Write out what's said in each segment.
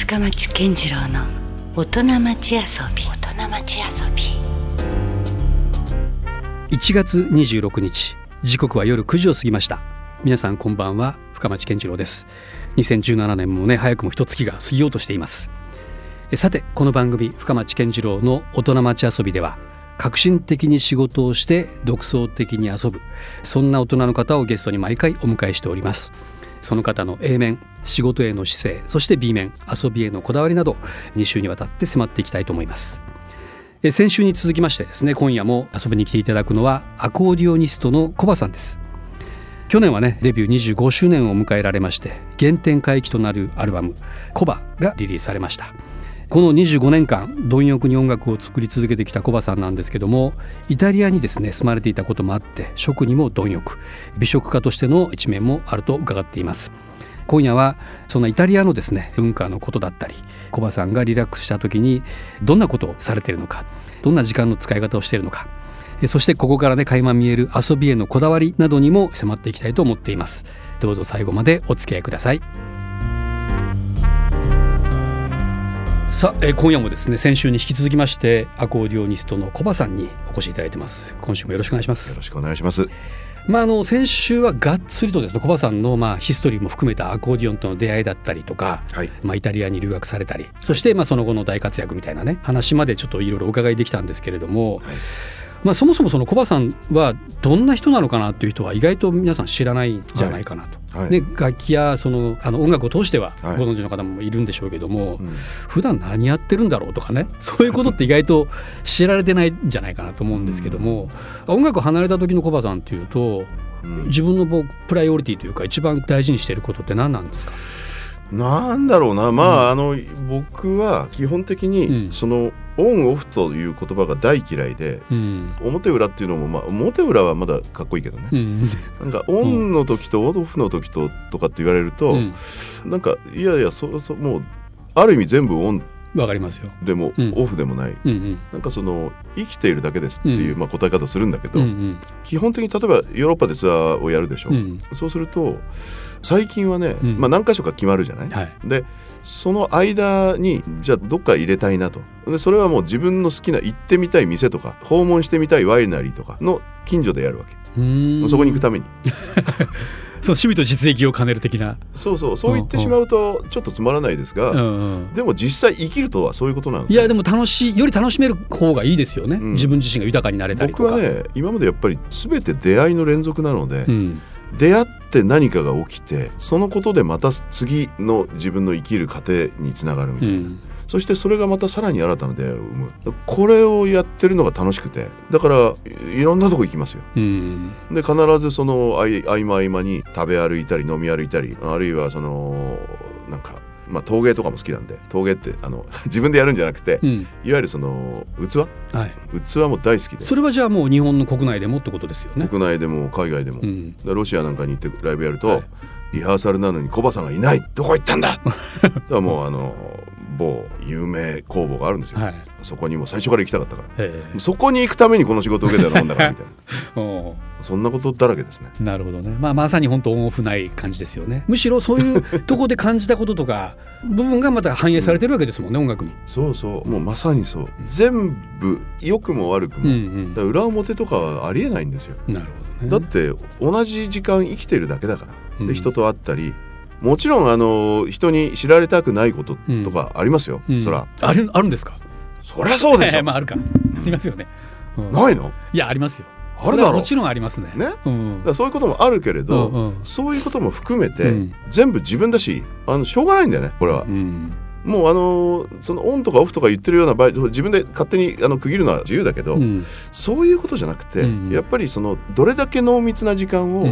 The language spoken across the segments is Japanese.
深町健次郎の大人町遊び。大人町遊び。1月26日時刻は夜9時を過ぎました。皆さんこんばんは深町健次郎です。2017年もね早くも一月が過ぎようとしています。さてこの番組深町健次郎の大人町遊びでは革新的に仕事をして独創的に遊ぶそんな大人の方をゲストに毎回お迎えしております。その方の A 面仕事への姿勢そして B 面遊びへのこだわりなど2週にわたって迫っていきたいと思います。先週に続きましてですね今夜も遊びに来ていただくのはアコーディオニストのコバさんです。去年はねデビュー25周年を迎えられまして原点回帰となるアルバム「コバ」がリリースされました。この25年間貪欲に音楽を作り続けてきたコバさんなんですけどもイタリアにですね住まれていたこともあって食にも貪欲美食家としての一面もあると伺っています。今夜はそんなイタリアのですね文化のことだったりコバさんがリラックスした時にどんなことをされているのかどんな時間の使い方をしているのかそしてここからね垣間見える遊びへのこだわりなどにも迫っていきたいと思っています。どうぞ最後までお付き合いください。さあ、え今夜もですね先週に引き続きましてアコーディオニストのコバさんにお越しいただいてます。今週もよろしくお願いします。よろしくお願いします。まあ、あの先週はがっつりとですねコバさんのまあヒストリーも含めたアコーディオンとの出会いだったりとか、はい、まあ、イタリアに留学されたりそしてまあその後の大活躍みたいなね話までちょっといろいろお伺いできたんですけれども、はいまあ、そもそもそのコバさんはどんな人なのかなっていう人は意外と皆さん知らないんじゃないかなと。はい、楽器やそのあの音楽を通してはご存知の方もいるんでしょうけども、はいうん、普段何やってるんだろうとかね そういうことって意外と知られてないんじゃないかなと思うんですけども、うん、音楽離れた時のコバさんっていうと、うん、自分のプライオリティというか一番大事にしていることって何なんですか？なんだろうな。まあ、あの僕は基本的にその、オンオフという言葉が大嫌いで、うん、表裏っていうのも、まあ、表裏はまだかっこいいけどね、うん、なんかオンの時とオフの時ととかって言われると、うん、なんかいやいやそそもうある意味全部オンわかりますよ。でも、うん、オフでもない、うんうん、なんかその生きているだけですっていう、まあ、答え方するんだけど、うんうん、基本的に例えばヨーロッパでツアーをやるでしょ、うん、そうすると最近はね、まあ、何箇所か決まるじゃない、はい、でその間にじゃあどっか入れたいなと。でそれはもう自分の好きな行ってみたい店とか訪問してみたいワイナリーとかの近所でやるわけ。そこに行くために そう趣味と実益を兼ねる的な。そうそうそう言ってしまうとちょっとつまらないですが、うんうん、でも実際生きるとはそういうことなのいやでも楽しいより楽しめる方がいいですよね、うん、自分自身が豊かになれたり僕はね今までやっぱり全て出会いの連続なので、うん、出会って何かが起きてそのことでまた次の自分の生きる過程につながるみたいな、うん、そしてそれがまたさらに新たな出会いを生む。これをやってるのが楽しくて。だからいろんなとこ行きますよ、うん、で必ずその合間合間に食べ歩いたり飲み歩いたりあるいはそのなんかまあ、陶芸とかも好きなんで陶芸ってあの 自分でやるんじゃなくて、うん、いわゆるその器、はい、器も大好きで。それはじゃあもう日本の国内でもってことですよね。国内でも海外でも、うん、ロシアなんかに行ってライブやると、はい、リハーサルなのにコバさんがいない。どこ行ったんだ？だからもうあの某有名工房があるんですよ、はい、そこにも最初から行きたかったから。そこに行くためにこの仕事を受けたようなもんだからみたいな。そんなことだらけですね。なるほどね、まあ、まさに本当オンオフない感じですよね。むしろそういうとこで感じたこととか 部分がまた反映されてるわけですもんね、うん、音楽に。そうそう。もうまさにそう。全部良くも悪くも、うんうん、裏表とかはありえないんですよ。なるほど、ね、だって同じ時間生きてるだけだから、で人と会ったりもちろんあの人に知られたくないこととかありますよ、うん、そら。あるあるんですか？そりゃそうでしょ、まああるか。ありますよね、うん、ないの？いやありますよ。あるだろもちろんありますね。ね、うん、そういうこともあるけれど、うんうん、そういうことも含めて、うん、全部自分だしあのしょうがないんだよねこれは、うん、もうあのそのオンとかオフとか言ってるような場合自分で勝手にあの区切るのは自由だけど、そういうことじゃなくて、やっぱりそのどれだけ濃密な時間を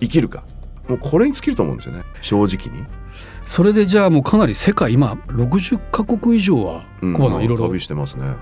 生きるか、もうこれに尽きると思うんですよね。正直に。それでじゃあもうかなり世界今60か国以上は小畑さんいろいろ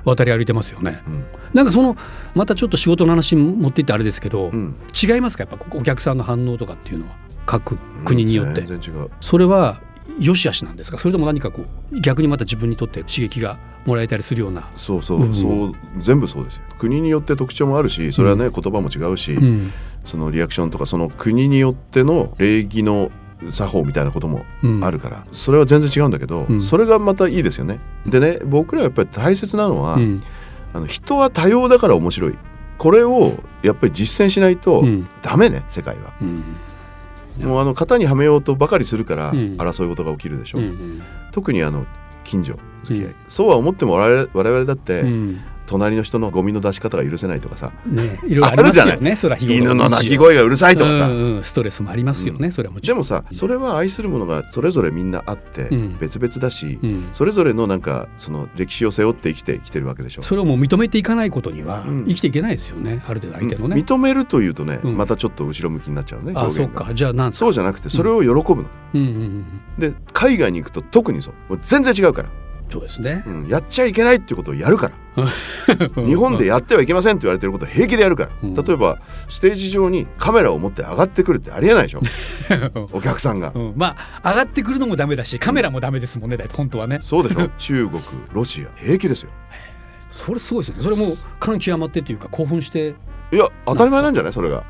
渡り歩いてますよね、うん、なんかそのまたちょっと仕事の話持っていってあれですけど、うん、違いますか？やっぱお客さんの反応とかっていうのは。各国によって、全然違う。それは良し悪しなんですか？それとも何かこう逆にまた自分にとって刺激がもらえたりするようなそうそう、うん、そう。全部そうですよ。国によって特徴もあるしそれはね、うん、言葉も違うし、うん、そのリアクションとかその国によっての礼儀の作法みたいなこともあるから、それは全然違うんだけど、それがまたいいですよね。でね僕らやっぱり大切なのは、あの人は多様だから面白い。これをやっぱり実践しないとダメね、世界は。もうあの型にはめようとばかりするから争い事が起きるでしょ。特にあの近所付き合い、そうは思っても我々だって、隣の人のゴミの出し方が許せないとかさ、ね、いろいろあるじゃない。ね犬の鳴き声がうるさいとかさ、うんうん、ストレスもありますよね、うん、それはもちろん。でもさそれは愛するものがそれぞれみん。なあって別々だし、うん、それぞれのなんかその歴史を背負って生きてきてるわけでしょ。それをもう認めていかないことには生きていけないですよね、ある程度相手のね、認めるというとね、またちょっと後ろ向きになっちゃうねあそうか。じゃあなんそうじゃなくてそれを喜ぶの、で海外に行くと特にそう全然違うからそうですね、うん、やっちゃいけないっていうことをやるから。日本でやってはいけませんって言われてることを平気でやるから、うん、例えばステージ上にカメラを持って上がってくるってありえないでしょ。お客さんが、うん、まあ上がってくるのもダメだしカメラもダメですもんね本当はね。そうでしょ。中国ロシア平気ですよ。それすごいですね。それも感極まってっていうか興奮して。いや当たり前なんじゃない？それが。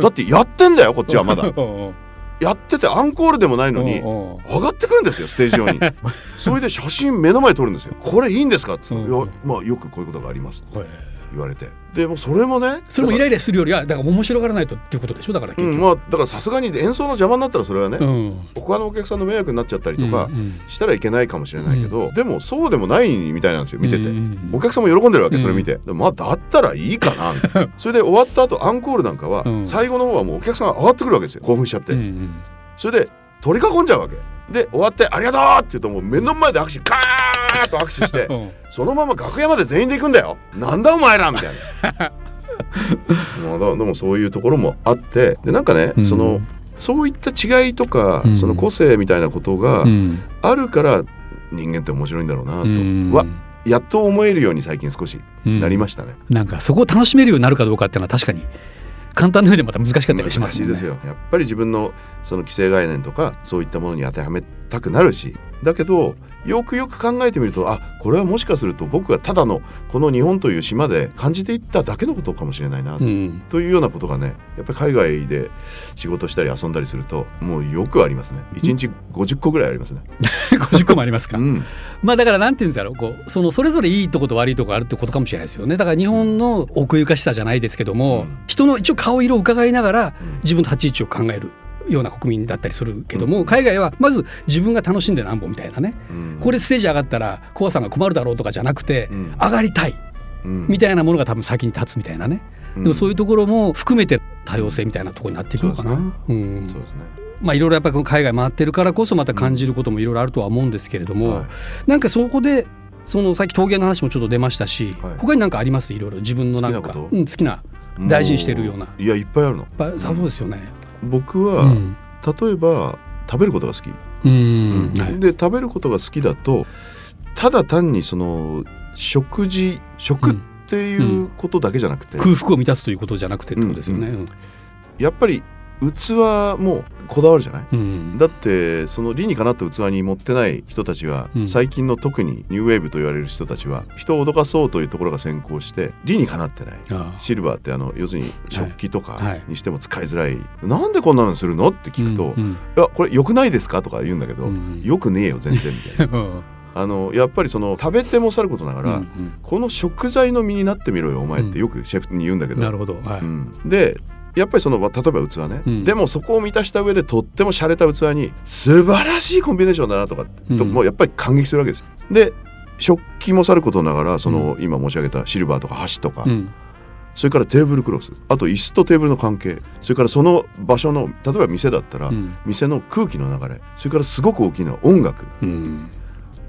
だってやってんだよこっちはまだ やっててアンコールでもないのに上がってくるんですよステージ上に。それで写真目の前撮るんですよ。これいいんですか？って。いやまあよくこういうことがあります言われて。でもそれもねそれもイライラするよりはだから面白がらないとっていうことでしょ？だから、うん、まあだからさすがに演奏の邪魔になったらそれはね、うん、他のお客さんの迷惑になっちゃったりとかしたらいけないかもしれないけど、うん、でもそうでもないみたいなんですよ見てて、お客さんも喜んでるわけそれ見て、まあだったらいいかな。それで終わった後アンコールなんかは最後の方はもうお客さんが上がってくるわけですよ興奮しちゃって、それで取り囲んじゃうわけ。で終わって「ありがとう!」って言うともう目の前で握手カーッと握手して、うん、そのまま楽屋まで全員で行くんだよ。なんだお前らみたいな。でもそういうところもあってでなんかね、うん、そのそういった違いとか、うん、その個性みたいなことがあるから人間って面白いんだろうなと。は、やっと思えるように最近少しなりましたね、なんかそこを楽しめるようになるかどうかっていうのは確かに簡単な上でまた難しかったりしますよね。ですよ。やっぱり自分のその既成概念とかそういったものに当てはめたくなるし。だけどよくよく考えてみるとあこれはもしかすると僕がただのこの日本という島で感じていっただけのことかもしれないなとうん、というようなことがねやっぱり海外で仕事したり遊んだりするともうよくありますね。1日50個ぐらいありますね。50個もありますか、うん、まあだからなんていうんですかこうそのそれぞれいいとこと悪いとこあるってことかもしれないですよね。だから日本の奥ゆかしさじゃないですけども、うん、人の一応顔色を伺いながら自分の立ち位置を考えるような国民だったりするけども、海外はまず自分が楽しんでなんぼみたいなね、これステージ上がったらコアさんが困るだろうとかじゃなくて、上がりたい、みたいなものが多分先に立つみたいなね、でもそういうところも含めて多様性みたいなところになっていくのかな。うん。そうですね。まあ、いろいろやっぱり海外回ってるからこそまた感じることもいろいろあるとは思うんですけれども、はい、なんかそこでそのさっき陶芸の話もちょっと出ましたし、はい、他に何かあります？いろいろ自分のなんか好きな,、うん、好きな大事にしてるような。いやいっぱいあるの。そうですよね僕は、うん、例えば食べることが好き、うん、で食べることが好きだとただ単にその食事食っていうことだけじゃなくて、空腹を満たすということじゃなくてってことですよね、やっぱり器もこだわるじゃない、うん、だってその理にかなった器に持ってない人たちは、うん、最近の特にニューウェーブと言われる人たちは人を脅かそうというところが先行して理にかなってない。シルバーってあの要するに食器とかにしても使いづらい、はい、なんでこんなのするの？って聞くと、うんうん、いやこれ良くないですか？とか言うんだけど、うん、よくねえよ全然みたいな。あのやっぱりその食べてもさることながら、うんうん、この食材の身になってみろよお前ってよくシェフに言うんだけど、なるほど、はい。うん、でやっぱりその例えば器ね、うん、でもそこを満たした上でとっても洒落た器に素晴らしいコンビネーションだなとか、うん、ともうやっぱり感激するわけですで食器もさることながらその、うん、今申し上げたシルバーとか箸とか、それからテーブルクロスあと椅子とテーブルの関係それからその場所の例えば店だったら、店の空気の流れそれからすごく大きな音楽、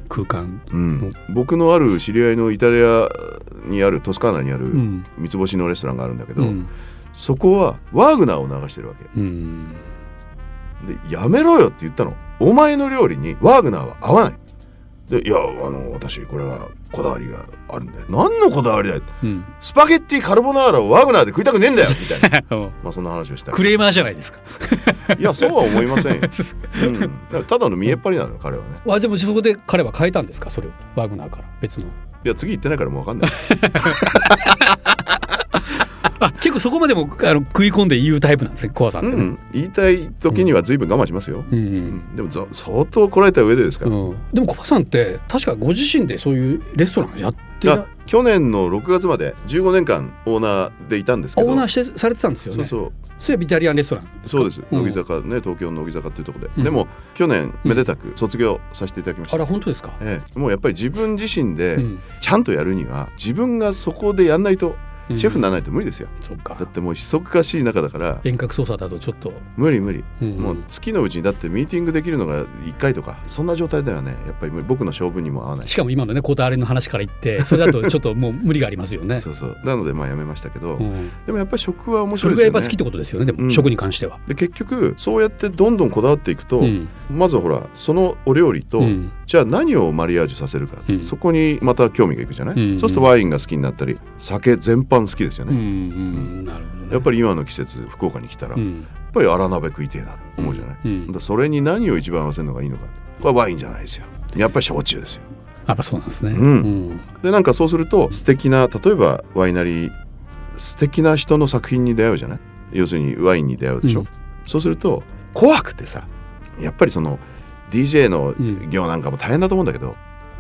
空間、うん、僕のある知り合いのイタリアにあるトスカーナにある三つ星のレストランがあるんだけど、うんそこはワーグナーを流してるわけ、でやめろよって言ったの。お前の料理にワーグナーは合わない。でいやあの私これはこだわりがあるんだよ。何のこだわりだよ、うん、スパゲッティカルボナーラをワーグナーで食いたくねえんだよ。みたいなまあそんな話をした。クレーマーじゃないですか。いやそうは思いませんよ、う。ん、ただの見えっ張りなの彼はね。あでもそこで彼は変えたんですか？それを。ワーグナーから。別の。いや次行ってないからもう分かんない あ結構そこまでもあの食い込んで言うタイプなんですねコアさんって、ね、うん、言いたい時には随分我慢しますよ、うん、うん、でも相当こらえた上でですから、うん、でもコアさんって確かご自身でそういうレストランやって去年の6月まで15年間オーナーでいたんですけど。オーナーしてされてたんですよね。そうそう。それはイタリアンレストランそうです。乃木坂ね東京の乃木坂っていうところで、うん、でも去年めでたく卒業させていただきました、あら本当ですか、ええ、もうやっぱり自分自身でちゃんとやるには自分がそこでやんないとシェフにならないと無理ですよ、うん、だってもう密かしい中だから。遠隔操作だとちょっと。無理無理、うんうん、もう月のうちにだってミーティングできるのが1回とかそんな状態ではね。やっぱり僕の性分にも合わない。しかも今のねこだわりの話から言ってそれだとちょっともう無理がありますよね。そうそう。なのでまあやめましたけど、うん、でもやっぱり食は面白いですよね。それがやっぱ好きってことですよねでも、食に関しては。で結局そうやってどんどんこだわっていくと、まずほらそのお料理と、じゃあ何をマリアージュさせるか、そこにまた興味がいくじゃない、そうするとワインが好きになったり酒全般好きですよね、なるほど、ね、やっぱり今の季節福岡に来たら、やっぱり荒鍋食いてえなと思うじゃない、うん、それに何を一番合わせるのがいいのか。これはワインじゃないですよ。やっぱり焼酎ですよ。やっぱそうなんですね、うん、でなんかそうすると素敵な例えばワイナリー素敵な人の作品に出会うじゃない？要するにワインに出会うでしょ、うん、そうすると怖くてさやっぱりその DJ の業なんかも大変だと思うんだけど、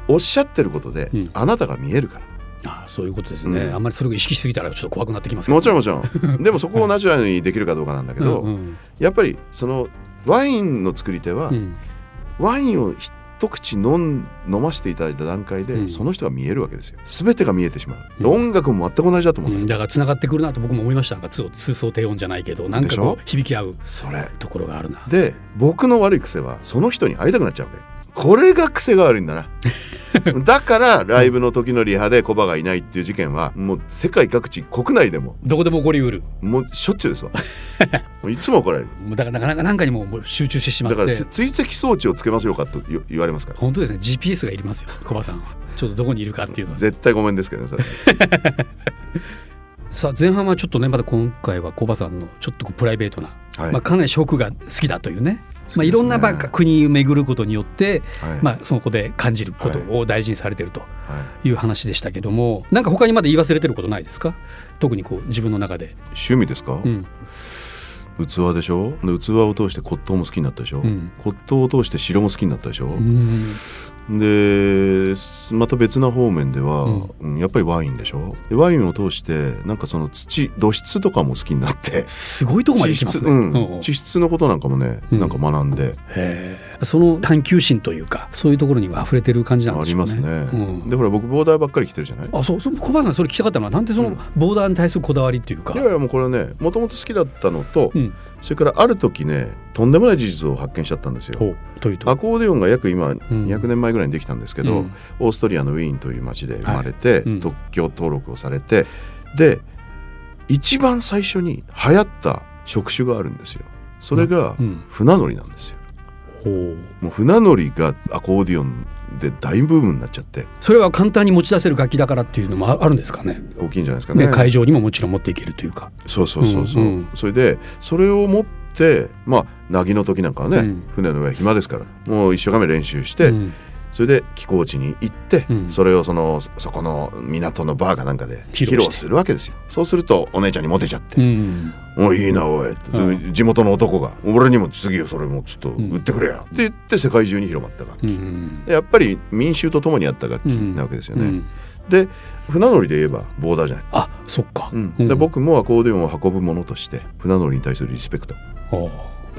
おっしゃってることで、あなたが見えるから。あそういうことですね、うん、あんまりそれを意識しすぎたらちょっと怖くなってきますもちろんもちろん。でもそこをナチュラルにできるかどうかなんだけどうん、やっぱりそのワインの作り手は、うん、ワインを一口飲ん飲ませていただいた段階で、その人が見えるわけですよ。全てが見えてしまう、音楽も全く同じだと思う、だからつながってくるなと僕も思いました。なんか通奏低音じゃないけどなんかこう響き合うそれところがあるなで僕の悪い癖はその人に会いたくなっちゃうわけこれが癖が悪いんだな。だからライブの時のリハでコバがいないっていう事件はもう世界各地国内でもどこでも起こりうる。もうしょっちゅうですわ。いつも怒られる。だからなかなか何かにも集中してしまって。だから追跡装置をつけましょうかと言われますから。本当ですね。GPS がいりますよコバさん。ちょっとどこにいるかっていうのは。絶対ごめんですけどねそれ。さあ前半はちょっとねまだ今回はコバさんのちょっとプライベートな、はい、まあ、かなり食が好きだというねまあ、いろんなば国を巡ることによって、はい、まあ、そこで感じることを大事にされてるとい。う話でしたけども、はい、なんか他にまだ言い忘れてることないですか？特にこう自分の中で。趣味ですか、うん、器でしょ？で器を通して骨董も好きになったでしょ、うん、骨董を通して城も好きになったでしょ、うん。でまた別な方面では、うん、やっぱりワインでしょ？でワインを通してなんかその土土質とかも好きになって。すごいとこまで行きますね、うん、地質のことなんかもね、うん、なんか学んで。その探求心というかそういうところには溢れてる感じなんですね。ありますね、でほら僕ボーダーばっかり着てるじゃない？あそう。そう小林さんそれ聞きたかったのはなんでそのボーダーに対するこだわりっていうか、いやいやもうこれはねもともと好きだったのと、それからある時ねとんでもない事実を発見しちゃったんですよ。アコーディオンが約今200年前ぐらいにできたんですけど、うん、オーストリアのウィーンという町で生まれて、はい。うん、特許登録をされてで一番最初に流行った職種があるんですよ。それが船乗りなんですよ。もう船乗りがアコーディオンで大部分になっちゃって。それは簡単に持ち出せる楽器だからっていうのもあるんですかね。大きいんじゃないですかね、ね、会場にももちろん持っていけるというか。そうそうそうそう、うんうん、それでそれを持ってまあ凪の時なんかはね、うん、船の上暇ですからもう一生懸命練習して、うんそれで寄港地に行って、うん、それをそのそこの港のバーかなんかで披露するわけですよ。そうするとお姉ちゃんにモテちゃって「うん、おいいなおい」地元の男が「俺にも次それもちょっと売ってくれよ」って言って世界中に広まった楽器、うん、やっぱり民衆と共にあった楽器なわけですよね。で船乗りで言えばボーダーじゃない。あそっか、で僕もアコーディオンを運ぶものとして船乗りに対するリスペクト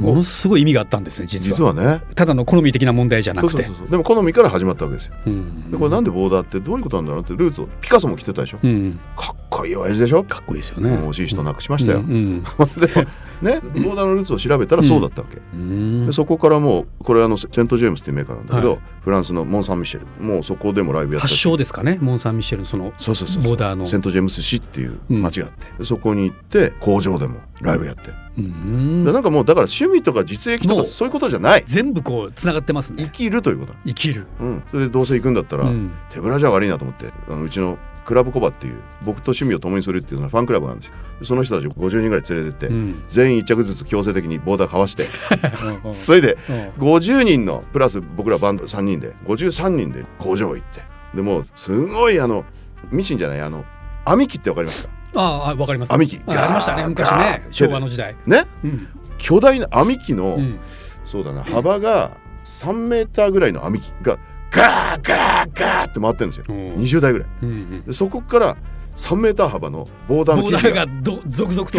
ものすごい意味があったんですね実は。ね。ただの好み的な問題じゃなくて。でも好みから始まったわけですよ、うん、でこれなんでボーダーってどういうことなんだろうってルーツをピカソも着てたでしょ、うん、かっこいい親父でしょ。かっこいいですよね。惜しい人なくしましたよ、うん、でねボーダーのルーツを調べたらそうだったわけ、でそこからもうこれあのセント・ジェームスっていうメーカーなんだけど、はい、フランスのモン・サン・ミシェル。もうそこでもライブやって発祥ですかね？モン・サン・ミシェルそのそうそうそうボーダーの。セント・ジェームス市っていう町があって、そこに行って工場でもライブやって、うん、なんかもうだから趣味とか実益とかそういうことじゃない。全部こうつながってますね。生きるということ。生きる、うん、それでどうせ行くんだったら、うん、手ぶらじゃ悪いなと思ってあのうちのクラブコバっていう僕と趣味を共にするっていうのはファンクラブなんですよ。その人たちを50人ぐらい連れてって、うん、全員1着ずつ強制的にボーダーかわして。それで50人のプラス僕らバンド3人で53人で工場行って。でもすごいあのミシンじゃないあの網機ってわかりますか？ああわかります。編み機あありましたね昔ね昭和の時代。ね、うん。巨大な編み機の、うん。そうだな幅が3メーターぐらいの編み機がガーガーガーって回ってるんですよ。うん。20台ぐらい。うんうん。でそこから3メーター幅のボーダが続々と。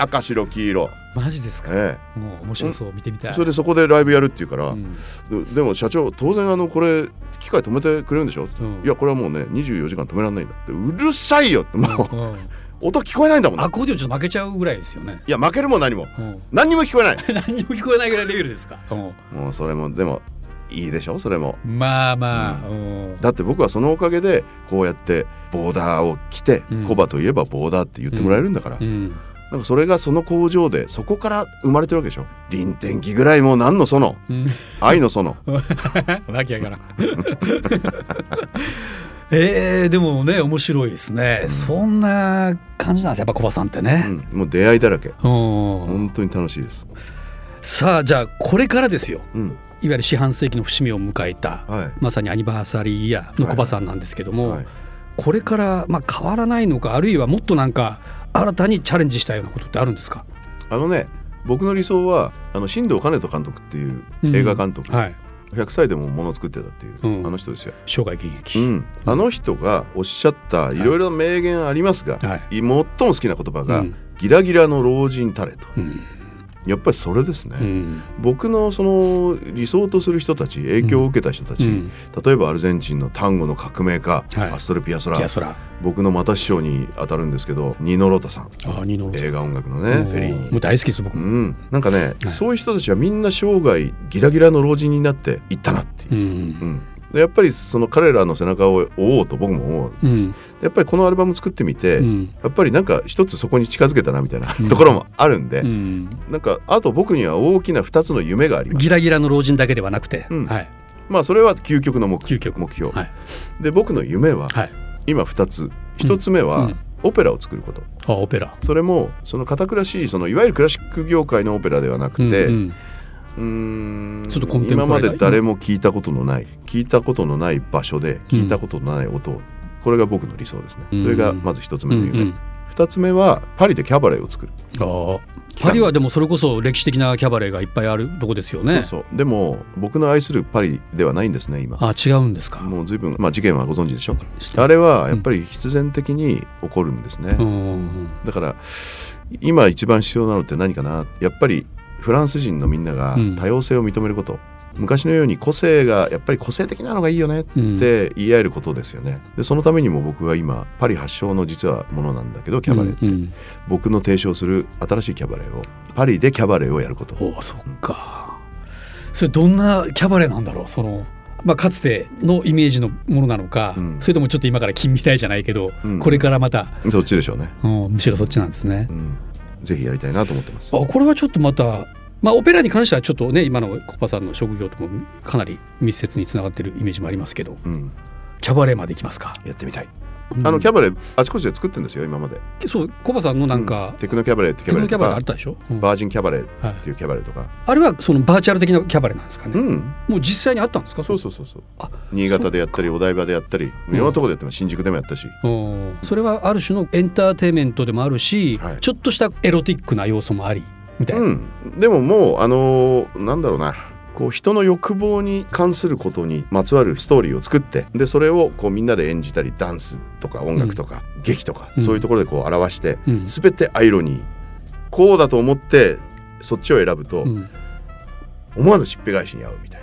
赤白黄色、マジですか？えもう面白そう。見てみたい。え、それでそこでライブやるっていうから、うん。ででも社長当然あのこれ機械止めてくれるんでしょ、うん。いやこれはもうね24時間止められないんだ。ってうるさいよって。もううん。音聞こえないんだもんねアコーディオンちょっと負けちゃうぐらいですよね。いや負けるも何も。うん。何にも聞こえない。何にも聞こえないぐらいレベルですか？うん。もうそれもでもいいでしょ？それも。まあまあうん。だって僕はそのおかげでこうやってボーダーを着て、うん。コバといえばボーダーって言ってもらえるんだから、うん。なんかそれがその工場でそこから生まれてるわけでしょ？臨転機ぐらいもう何の園うん。愛の園 わけやからん。えー、でもね面白いですね、そんな感じなんですやっぱコバさんってね、うん、もう出会いだらけ。うん。本当に楽しいです。さあじゃあこれからですよ。うんいわゆる四半世紀の節目を迎えた、はい。まさにアニバーサリーイヤーのコバさんなんですけども、はい。これからまあ変わらないのかあるいはもっとなんか新たにチャレンジしたようなことってあるんですか、あのね僕の理想はあの新藤兼人監督っていう映画監督、はい、100歳でもものを作ってたっていう、うん。あの人ですよ、生涯現役、うん、あの人がおっしゃったい。ろいろな名言ありますが、はい。最も好きな言葉が、うん。ギラギラの老人たれと。うんやっぱりそれですね、うん。僕のその理想とする人たち影響を受けた人たち、うん。例えばアルゼンチンの単語の革命家、はい。アストル・ピアソラ。僕のまた師匠に当たるんですけどニノ・ロタさん。映画音楽のねフェリーに。もう大好きです僕うも、ん、なんかね、そういう人たちはみんな生涯ギラギラの老人になっていったなっていう。う、んやっぱりその彼らの背中を追おうと僕も思う、うん。やっぱりこのアルバム作ってみて、うん。やっぱりなんか一つそこに近づけたなみたいなところもあるんで、うん。なんかあと僕には大きな2つの夢があります。ギラギラの老人だけではなくて、うん。はい。まあそれは究極の目究極。目標、はい。で僕の夢ははい。今2つ。1つ目はうん。オペラを作ること。あオペラ。それもその堅苦しいそのいわゆるクラシック業界のオペラではなくて、うんうんうーん。ちょっとコンテンポ今まで誰も聞いたことのない聞いたことのない場所で聞いたことのない音。を、これが僕の理想ですね、うん。それがまず一つ目の夢、うんうん。二つ目はパリでキャバレーを作る、ああ。パリはでもそれこそ歴史的なキャバレーがいっぱいあるとこですよね。そうそう。でも僕の愛するパリではないんですね今。あ違うんですか。もう随分まあ事件はご存知でしょ知ってます。あれはやっぱり必然的に起こるんですね、うん。だから今一番必要なのって何かな。やっぱりフランス人のみんながうん。多様性を認めること、昔のように個性がやっぱり個性的なのがいいよねって言い合えることですよね。でそのためにも僕は今パリ発祥の実はものなんだけどキャバレーって、うんうん。僕の提唱する新しいキャバレーをパリでキャバレーをやること。おおそっか。それどんなキャバレーなんだろう？そのまあかつてのイメージのものなのか、うん。それともちょっと今から近未来じゃないけど、うん。これからまた、そっちでしょうね、うん、むしろそっちなんですね。う、ん、ぜひやりたいなと思ってます。あこれはちょっとまたまあオペラに関してはちょっとね今のコパさんの職業ともかなり密接につながってるイメージもありますけどうん、キャバレーまで行きますか、やってみたい、うんあのキャバレーあちこちで作ってるんですよ今まで。そうコパさんのなんか、テクノキャバレーってキャバレーとテクノキャバレーあかったでしょ、うん。バージンキャバレーはいっていうキャバレーとか、あれはそのバーチャル的なキャバレーなんですかね、うん。もう実際にあったんですか？そうそうそう。そう。あ新潟でやったりお台場でやったりいろんなとこでやってます。新宿でもやったし、うんそれはある種のエンターテインメントでもあるし、はい。ちょっとしたエロティックな要素もありみたいな、うん、でももうあのーなんだろうなこう人の欲望に関することにまつわるストーリーを作ってでそれをこうみんなで演じたりダンスとか音楽とか、劇とか、うん。そういうところでこう表して、うん。全てアイロニー。こうだと思ってそっちを選ぶと、うん。思わぬしっぺ返しに遭うみたい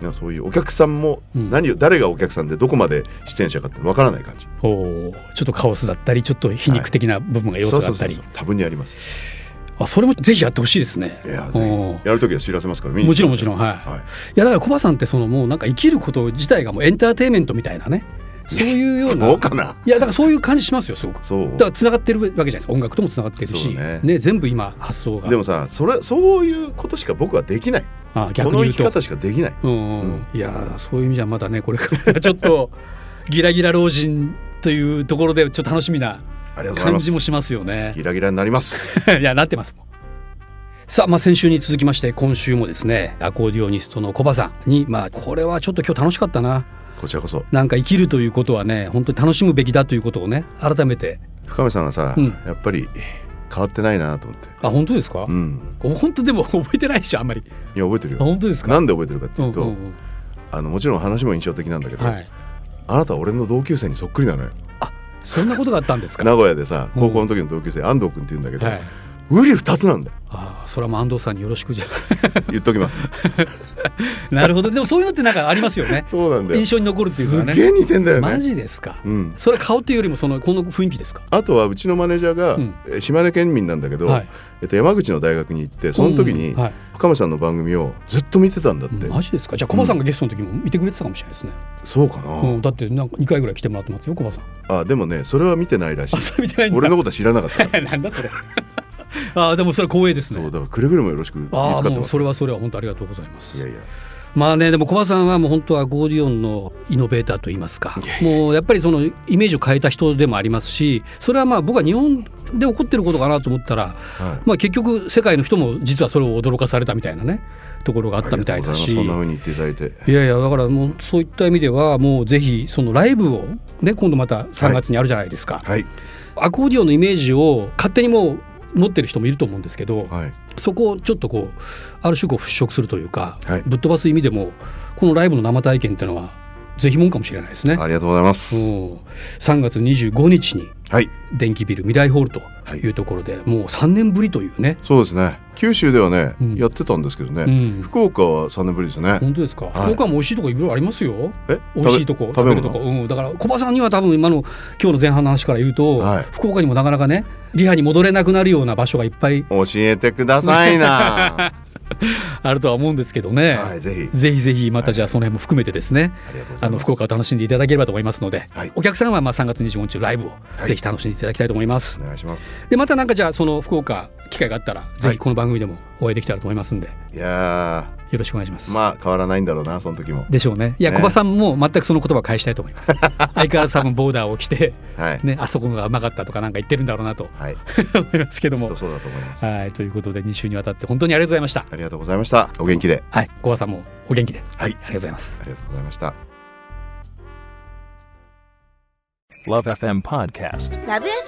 な,、うん。そういうお客さんもうん。何を誰がお客さんでどこまで出演者かってわからない感じ。おーちょっとカオスだったりちょっと皮肉的な部分が要素があったり、そうそうそう。多分にありますあそれもぜひやってほしいですね。いややるときは知らせますからもちろんもちろんはい、はい。いやだからコバさんってそのもうなんか生きること自体がもうエンターテインメントみたいなね。そういうような。そうかな。いやだからそういう感じしますよすごく。そう。だからつながってるわけじゃないですか。音楽ともつながってるし、ね。ね全部今発想が。でもさそれそういうことしか僕はできない。あこ逆に言うと。の生き方しかできない。うん。うん。いやーそういう意味じゃまだねこれからちょっとギラギラ老人というところでちょっと楽しみな感じもしますよね。ギラギラになります。いやなってますさあ、まあ、先週に続きまして今週もですねアコーディオニストのコバさんにまあこれはちょっと今日楽しかったな。こちらこそ。なんか生きるということはね本当に楽しむべきだということをね改めて。深見さんがさ、うん、やっぱり変わってないなと思って。あ本当ですか？うん。本当でも覚えてないでしょあんまり。いや覚えてるよ。本当ですか？なんで覚えてるかっていうと、うんうんうん、あのもちろん話も印象的なんだけど、はい、あなたは俺の同級生にそっくりなのよ。あそんなことがあったんですか？名古屋でさ高校の時の同級生、うん、安藤君って言うんだけど、はいウリ二つなんだよ。ああ、それはもう安藤さんによろしくじゃ。言っときます。なるほど、でもそういうのってなんかありますよね。そうなんだよ。印象に残るっていうのはね。すげえ似てんだよね。マジですか。うん。それ顔っていうよりもそのこの雰囲気ですか。あとはうちのマネージャーが、うん、島根県民なんだけど、はい、えっと山口の大学に行ってその時に、深間さんの番組をずっと見てたんだって。マジですか。じゃあコバさんがゲストの時も見てくれてたかもしれないですね。そうかな。うん、だってなんか二回ぐらい来てもらってますよコバさん。あでもねそれは見てないらしい。俺のことは知らなかった。なんだそれ。あでもそれは光栄ですね。そうだからくれぐれもよろしくあもうそれはそれは本当ありがとうございます。いやいや。まあねでも小葉さんはもう本当はゴーディオンのイノベーターといいますか。もうやっぱりそのイメージを変えた人でもありますしそれはまあ僕は日本で起こってることかなと思ったら、はい、まあ結局世界の人も実はそれを驚かされたみたいなねところがあったみたいだし。そんな風に言っていただいて。いやいやだからもうそういった意味ではもうぜひそのライブをね今度また3月にあるじゃないですか、はい、アコーディオンのイメージを勝手にもう持ってる人もいると思うんですけど、はい、そこをちょっとこうある種こう払拭するというか、はい、ぶっ飛ばす意味でもこのライブの生体験っていうのはぜひもんかもしれないですね。ありがとうございます。3月25日に電気ビル未来ホールというところで、はい、もう3年ぶりというね。そうですね。九州ではね、うん、やってたんですけどね、うん、福岡は3年ぶりですね。本当ですか？はい、福岡も美味しいとこいろいろありますよ。え、美味しいとこ食べるとこ。うん、だから小葉さんには多分今の今日の前半の話から言うと、はい、福岡にもなかなかねリハに戻れなくなるような場所がいっぱい教えてくださいな。あるとは思うんですけどね、はい、ぜひ。ぜひぜひまたじゃあその辺も含めてですね、あの福岡を楽しんでいただければと思いますので、はい、お客さんはまあ3月25日ライブをぜひ楽しんでいただきたいと思います。お願いします。でまたなんかじゃあその福岡機会があったらぜひこの番組でもお会いできたらと思いますんで、いやよろしくお願いします。まあ変わらないんだろうなその時も。でしょうね。いや、ね、小葉さんも全くその言葉を返したいと思います。相変わらず多分ボーダーを着て、はい、ね、あそこがうまかったとかなんか言ってるんだろうなと、はい、思いますけども。そうだと思います。はいということで2週にわたって本当にありがとうございました。ありがとうございました。お元気で。はい小葉さんもお元気で。はい。ありがとうございます。ありがとうございました。LoveFM Podcast LoveFM